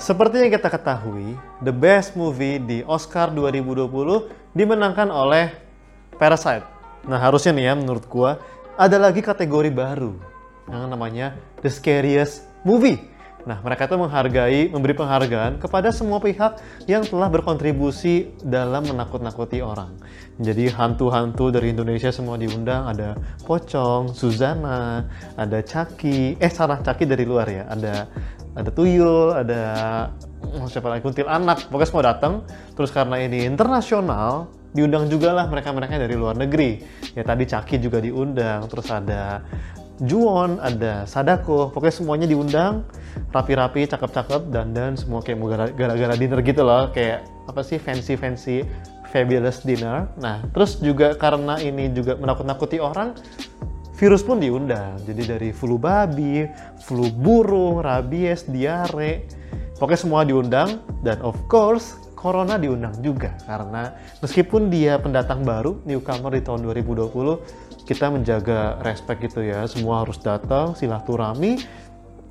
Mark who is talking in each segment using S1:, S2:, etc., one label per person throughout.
S1: Seperti yang kita ketahui, the best movie di Oscar 2020 dimenangkan oleh Parasite. Nah, harusnya nih ya menurut gua ada lagi kategori baru yang namanya The Scariest Movie. Nah, mereka itu menghargai, memberi penghargaan kepada semua pihak yang telah berkontribusi dalam menakut-nakuti orang. Jadi hantu-hantu dari Indonesia semua diundang, ada Pocong, Suzana, ada Caki, eh salah Caki dari luar ya, ada ada Tuyul, ada oh, siapa lagi kuntil anak, pokoknya semua datang. Terus karena ini internasional, diundang juga lah mereka-mereka dari luar negeri. Ya tadi Caki juga diundang, terus ada Juwon, ada Sadako, pokoknya semuanya diundang rapi-rapi, cakep-cakep, dan dan semua kayak mau gara-gara dinner gitu loh, kayak apa sih fancy-fancy fabulous dinner. Nah, terus juga karena ini juga menakut-nakuti orang, virus pun diundang. Jadi dari flu babi, flu burung, rabies, diare, pokoknya semua diundang. Dan of course, corona diundang juga. Karena meskipun dia pendatang baru, newcomer di tahun 2020, kita menjaga respect gitu ya. Semua harus datang silaturahmi.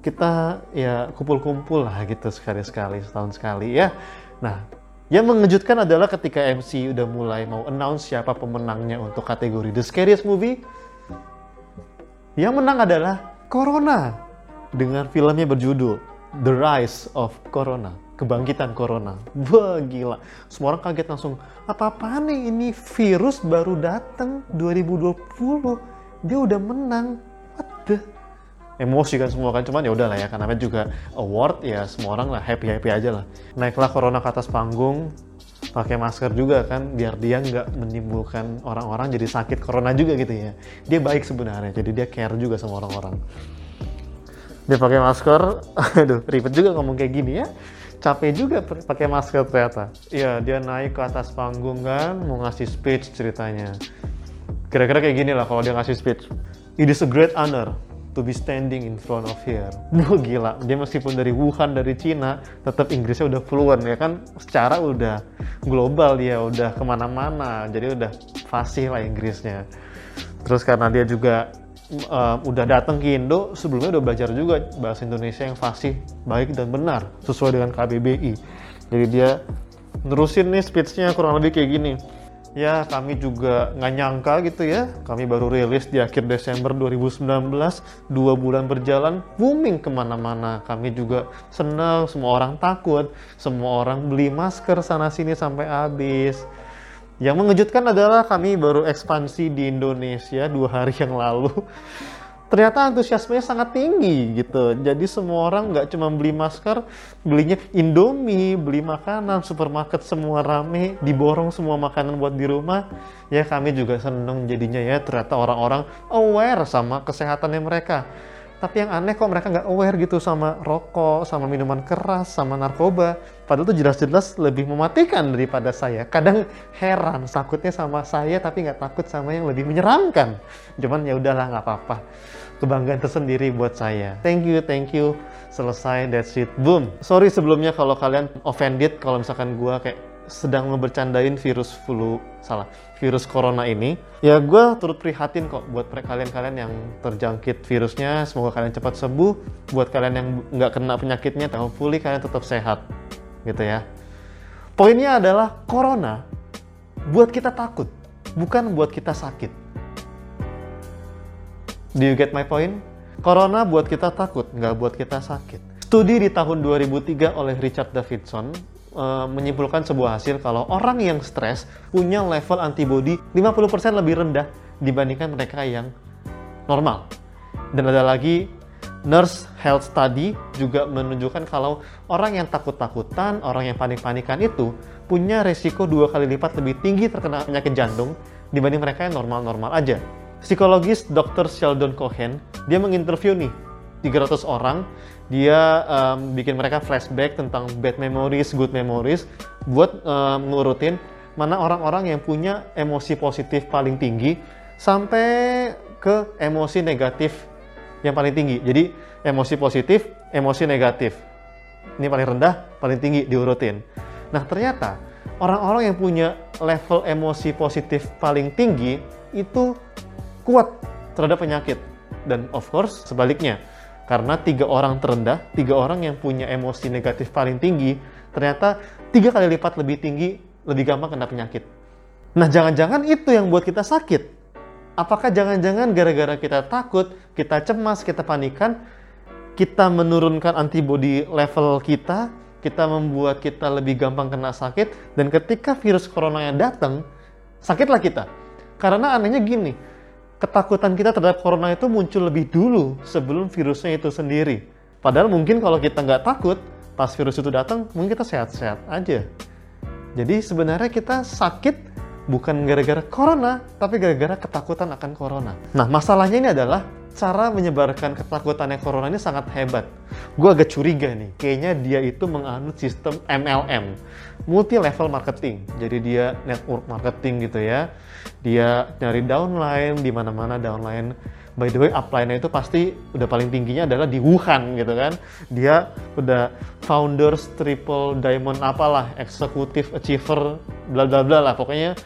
S1: Kita ya kumpul-kumpul lah gitu sekali-sekali setahun sekali ya. Nah yang mengejutkan adalah ketika MC udah mulai mau announce siapa pemenangnya untuk kategori The Scariest Movie yang menang adalah Corona dengan filmnya berjudul The Rise of Corona kebangkitan corona. Wah gila, semua orang kaget langsung. Apa-apaan nih ini virus baru datang 2020, dia udah menang. What the? Emosi kan semua kan, cuman ya udahlah ya, karena juga award ya semua orang lah happy happy aja lah. Naiklah corona ke atas panggung, pakai masker juga kan biar dia nggak menimbulkan orang-orang jadi sakit corona juga gitu ya dia baik sebenarnya jadi dia care juga sama orang-orang dia pakai masker aduh ribet juga ngomong kayak gini ya capek juga pakai masker ternyata. Iya, dia naik ke atas panggung kan, mau ngasih speech ceritanya. Kira-kira kayak gini lah kalau dia ngasih speech. It is a great honor to be standing in front of here. Wah gila, dia meskipun dari Wuhan, dari Cina, tetap Inggrisnya udah fluent ya kan, secara udah global dia, udah ke mana-mana, jadi udah fasih lah Inggrisnya. Terus karena dia juga uh, udah datang ke Indo sebelumnya udah belajar juga bahasa Indonesia yang fasih, baik dan benar sesuai dengan KBBI. Jadi dia nerusin nih speech-nya kurang lebih kayak gini. Ya kami juga nggak nyangka gitu ya, kami baru rilis di akhir Desember 2019, dua bulan berjalan, booming ke mana-mana. Kami juga senang, semua orang takut, semua orang beli masker sana-sini sampai habis yang mengejutkan adalah kami baru ekspansi di Indonesia dua hari yang lalu. Ternyata antusiasmenya sangat tinggi gitu. Jadi semua orang nggak cuma beli masker, belinya Indomie, beli makanan, supermarket semua rame, diborong semua makanan buat di rumah. Ya kami juga seneng jadinya ya ternyata orang-orang aware sama kesehatannya mereka tapi yang aneh kok mereka nggak aware gitu sama rokok, sama minuman keras, sama narkoba. Padahal itu jelas-jelas lebih mematikan daripada saya. Kadang heran, takutnya sama saya tapi nggak takut sama yang lebih menyeramkan. Cuman ya udahlah nggak apa-apa. Kebanggaan tersendiri buat saya. Thank you, thank you. Selesai, that's it. Boom. Sorry sebelumnya kalau kalian offended kalau misalkan gua kayak sedang ngebercandain virus flu salah virus corona ini. Ya gue turut prihatin kok buat kalian-kalian yang terjangkit virusnya. Semoga kalian cepat sembuh. Buat kalian yang nggak kena penyakitnya hopefully kalian tetap sehat gitu ya. Poinnya adalah corona buat kita takut bukan buat kita sakit. Do you get my point? Corona buat kita takut nggak buat kita sakit. Studi di tahun 2003 oleh Richard Davidson Eh, menyimpulkan sebuah hasil kalau orang yang stres punya level antibody 50% lebih rendah dibandingkan mereka yang normal. Dan ada lagi Nurse Health Study juga menunjukkan kalau orang yang takut-takutan, orang yang panik-panikan itu punya resiko dua kali lipat lebih tinggi terkena penyakit jantung dibanding mereka yang normal-normal aja. Psikologis Dr. Sheldon Cohen, dia menginterview nih 300 orang dia um, bikin mereka flashback tentang bad memories, good memories buat um, ngurutin mana orang-orang yang punya emosi positif paling tinggi sampai ke emosi negatif yang paling tinggi. Jadi emosi positif, emosi negatif. Ini paling rendah, paling tinggi diurutin. Nah, ternyata orang-orang yang punya level emosi positif paling tinggi itu kuat terhadap penyakit. Dan of course sebaliknya, Karena tiga orang terendah, tiga orang yang punya emosi negatif paling tinggi, ternyata tiga kali lipat lebih tinggi, lebih gampang kena penyakit. Nah, jangan-jangan itu yang buat kita sakit. Apakah jangan-jangan gara-gara kita takut, kita cemas, kita panikan, kita menurunkan antibody level kita, kita membuat kita lebih gampang kena sakit, dan ketika virus corona yang datang, sakitlah kita. Karena anehnya gini, ketakutan kita terhadap corona itu muncul lebih dulu sebelum virusnya itu sendiri. Padahal mungkin kalau kita nggak takut, pas virus itu datang, mungkin kita sehat-sehat aja. Jadi sebenarnya kita sakit bukan gara-gara corona, tapi gara-gara ketakutan akan corona. Nah, masalahnya ini adalah cara menyebarkan ketakutannya corona ini sangat hebat. Gue agak curiga nih, kayaknya dia itu menganut sistem MLM, multi level marketing. Jadi dia network marketing gitu ya. Dia nyari downline di mana-mana downline. By the way, upline-nya itu pasti udah paling tingginya adalah di Wuhan gitu kan. Dia udah founders triple diamond apalah, executive achiever bla bla bla lah. Pokoknya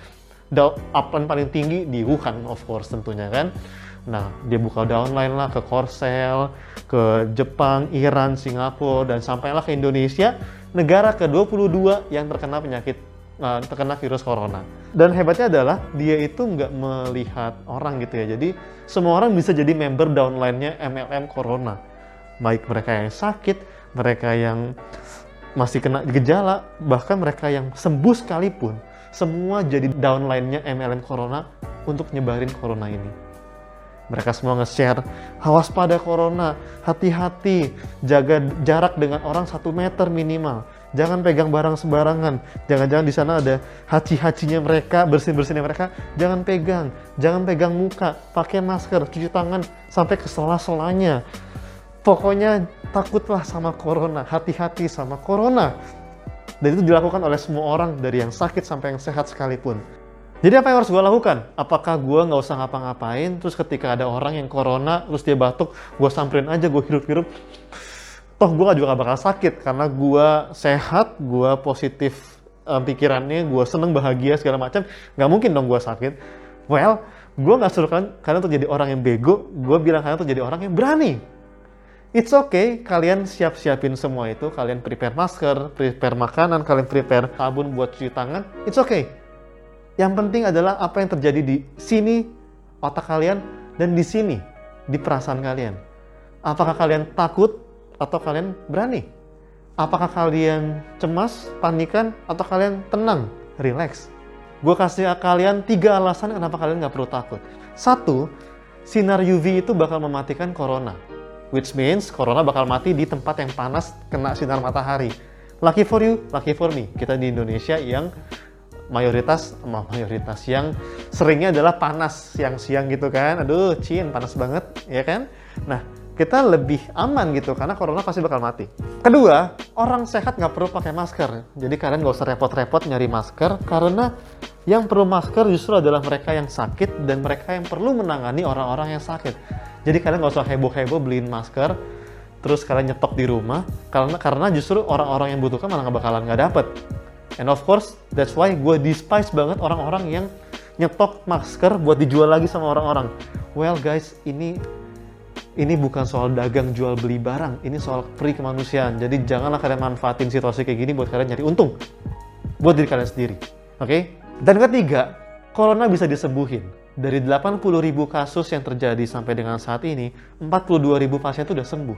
S1: upline paling tinggi di Wuhan of course tentunya kan Nah, dia buka downline lah ke Korsel, ke Jepang, Iran, Singapura, dan sampailah ke Indonesia, negara ke-22 yang terkena penyakit, uh, terkena virus corona. Dan hebatnya adalah dia itu nggak melihat orang gitu ya, jadi semua orang bisa jadi member downline-nya MLM Corona. Baik mereka yang sakit, mereka yang masih kena gejala, bahkan mereka yang sembuh sekalipun, semua jadi downline-nya MLM Corona untuk nyebarin Corona ini. Mereka semua nge-share, awas pada corona, hati-hati, jaga jarak dengan orang satu meter minimal. Jangan pegang barang sembarangan. Jangan-jangan di sana ada haci-hacinya mereka, bersih-bersihnya mereka. Jangan pegang, jangan pegang muka, pakai masker, cuci tangan sampai ke sela-selanya. Pokoknya takutlah sama corona, hati-hati sama corona. Dan itu dilakukan oleh semua orang dari yang sakit sampai yang sehat sekalipun. Jadi apa yang harus gue lakukan? Apakah gue nggak usah ngapa-ngapain, terus ketika ada orang yang corona, terus dia batuk, gue samperin aja, gue hirup-hirup, toh gue juga gak bakal sakit, karena gue sehat, gue positif um, pikirannya, gue seneng, bahagia, segala macam, nggak mungkin dong gue sakit. Well, gue nggak suruh kalian, kalian untuk jadi orang yang bego, gue bilang kalian untuk jadi orang yang berani. It's okay, kalian siap-siapin semua itu, kalian prepare masker, prepare makanan, kalian prepare sabun buat cuci tangan, it's okay yang penting adalah apa yang terjadi di sini otak kalian dan di sini di perasaan kalian. Apakah kalian takut atau kalian berani? Apakah kalian cemas, panikan, atau kalian tenang, relax? Gue kasih kalian tiga alasan kenapa kalian nggak perlu takut. Satu, sinar UV itu bakal mematikan corona. Which means corona bakal mati di tempat yang panas kena sinar matahari. Lucky for you, lucky for me. Kita di Indonesia yang mayoritas mayoritas yang seringnya adalah panas siang-siang gitu kan. Aduh cin panas banget ya kan? Nah kita lebih aman gitu karena corona pasti bakal mati. Kedua orang sehat nggak perlu pakai masker. Jadi kalian nggak usah repot-repot nyari masker karena yang perlu masker justru adalah mereka yang sakit dan mereka yang perlu menangani orang-orang yang sakit. Jadi kalian nggak usah heboh-heboh beliin masker terus kalian nyetok di rumah karena karena justru orang-orang yang butuhkan malah nggak bakalan nggak dapet And of course, that's why gue despise banget orang-orang yang nyetok masker buat dijual lagi sama orang-orang. Well guys, ini ini bukan soal dagang jual beli barang, ini soal free kemanusiaan. Jadi janganlah kalian manfaatin situasi kayak gini buat kalian nyari untung buat diri kalian sendiri. Oke? Okay? Dan ketiga, corona bisa disembuhin. Dari 80 ribu kasus yang terjadi sampai dengan saat ini, 42 ribu pasien itu udah sembuh.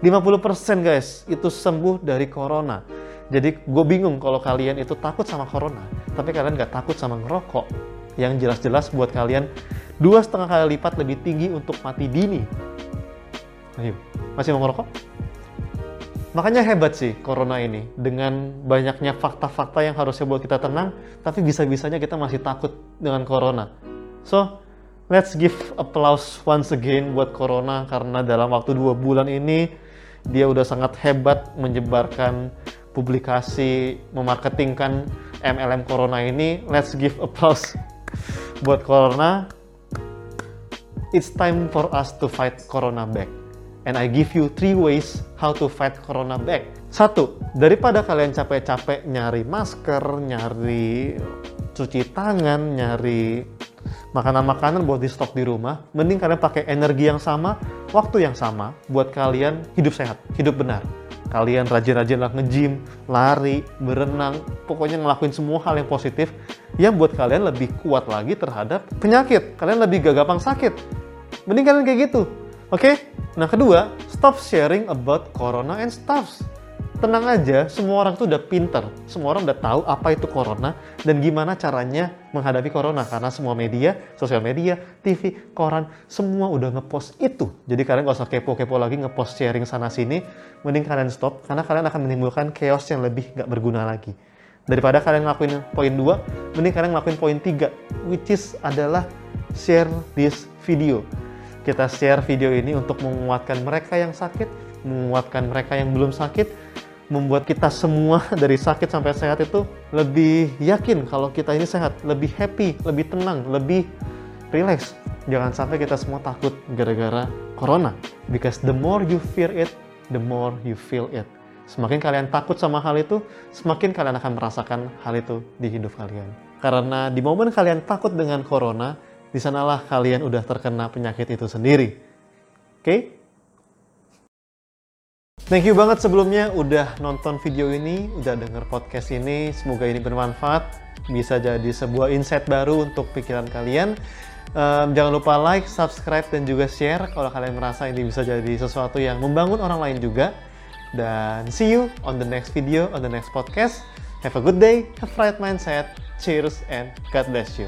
S1: 50% guys, itu sembuh dari corona jadi gue bingung kalau kalian itu takut sama corona, tapi kalian nggak takut sama ngerokok. Yang jelas-jelas buat kalian dua setengah kali lipat lebih tinggi untuk mati dini. Ayo, masih mau ngerokok? Makanya hebat sih corona ini dengan banyaknya fakta-fakta yang harusnya buat kita tenang, tapi bisa-bisanya kita masih takut dengan corona. So, let's give applause once again buat corona karena dalam waktu dua bulan ini dia udah sangat hebat menyebarkan publikasi memarketingkan MLM Corona ini, let's give applause buat Corona. It's time for us to fight Corona back. And I give you three ways how to fight Corona back. Satu, daripada kalian capek-capek nyari masker, nyari cuci tangan, nyari makanan-makanan buat di stok di rumah, mending kalian pakai energi yang sama, waktu yang sama buat kalian hidup sehat, hidup benar. Kalian rajin-rajin lah nge-gym, lari, berenang, pokoknya ngelakuin semua hal yang positif yang buat kalian lebih kuat lagi terhadap penyakit. Kalian lebih gak gampang sakit. Mending kalian kayak gitu. Oke? Okay? Nah kedua, stop sharing about corona and stuffs tenang aja, semua orang tuh udah pinter. Semua orang udah tahu apa itu corona dan gimana caranya menghadapi corona. Karena semua media, sosial media, TV, koran, semua udah ngepost itu. Jadi kalian gak usah kepo-kepo lagi ngepost sharing sana-sini. Mending kalian stop, karena kalian akan menimbulkan chaos yang lebih gak berguna lagi. Daripada kalian ngelakuin poin 2, mending kalian ngelakuin poin 3, which is adalah share this video. Kita share video ini untuk menguatkan mereka yang sakit, menguatkan mereka yang belum sakit, membuat kita semua dari sakit sampai sehat itu lebih yakin kalau kita ini sehat, lebih happy, lebih tenang, lebih relax. Jangan sampai kita semua takut gara-gara corona. Because the more you fear it, the more you feel it. Semakin kalian takut sama hal itu, semakin kalian akan merasakan hal itu di hidup kalian. Karena di momen kalian takut dengan corona, di sanalah kalian udah terkena penyakit itu sendiri. Oke? Okay? Thank you banget sebelumnya udah nonton video ini, udah denger podcast ini. Semoga ini bermanfaat, bisa jadi sebuah insight baru untuk pikiran kalian. Um, jangan lupa like, subscribe, dan juga share kalau kalian merasa ini bisa jadi sesuatu yang membangun orang lain juga. Dan see you on the next video, on the next podcast. Have a good day, have right mindset, cheers, and God bless you.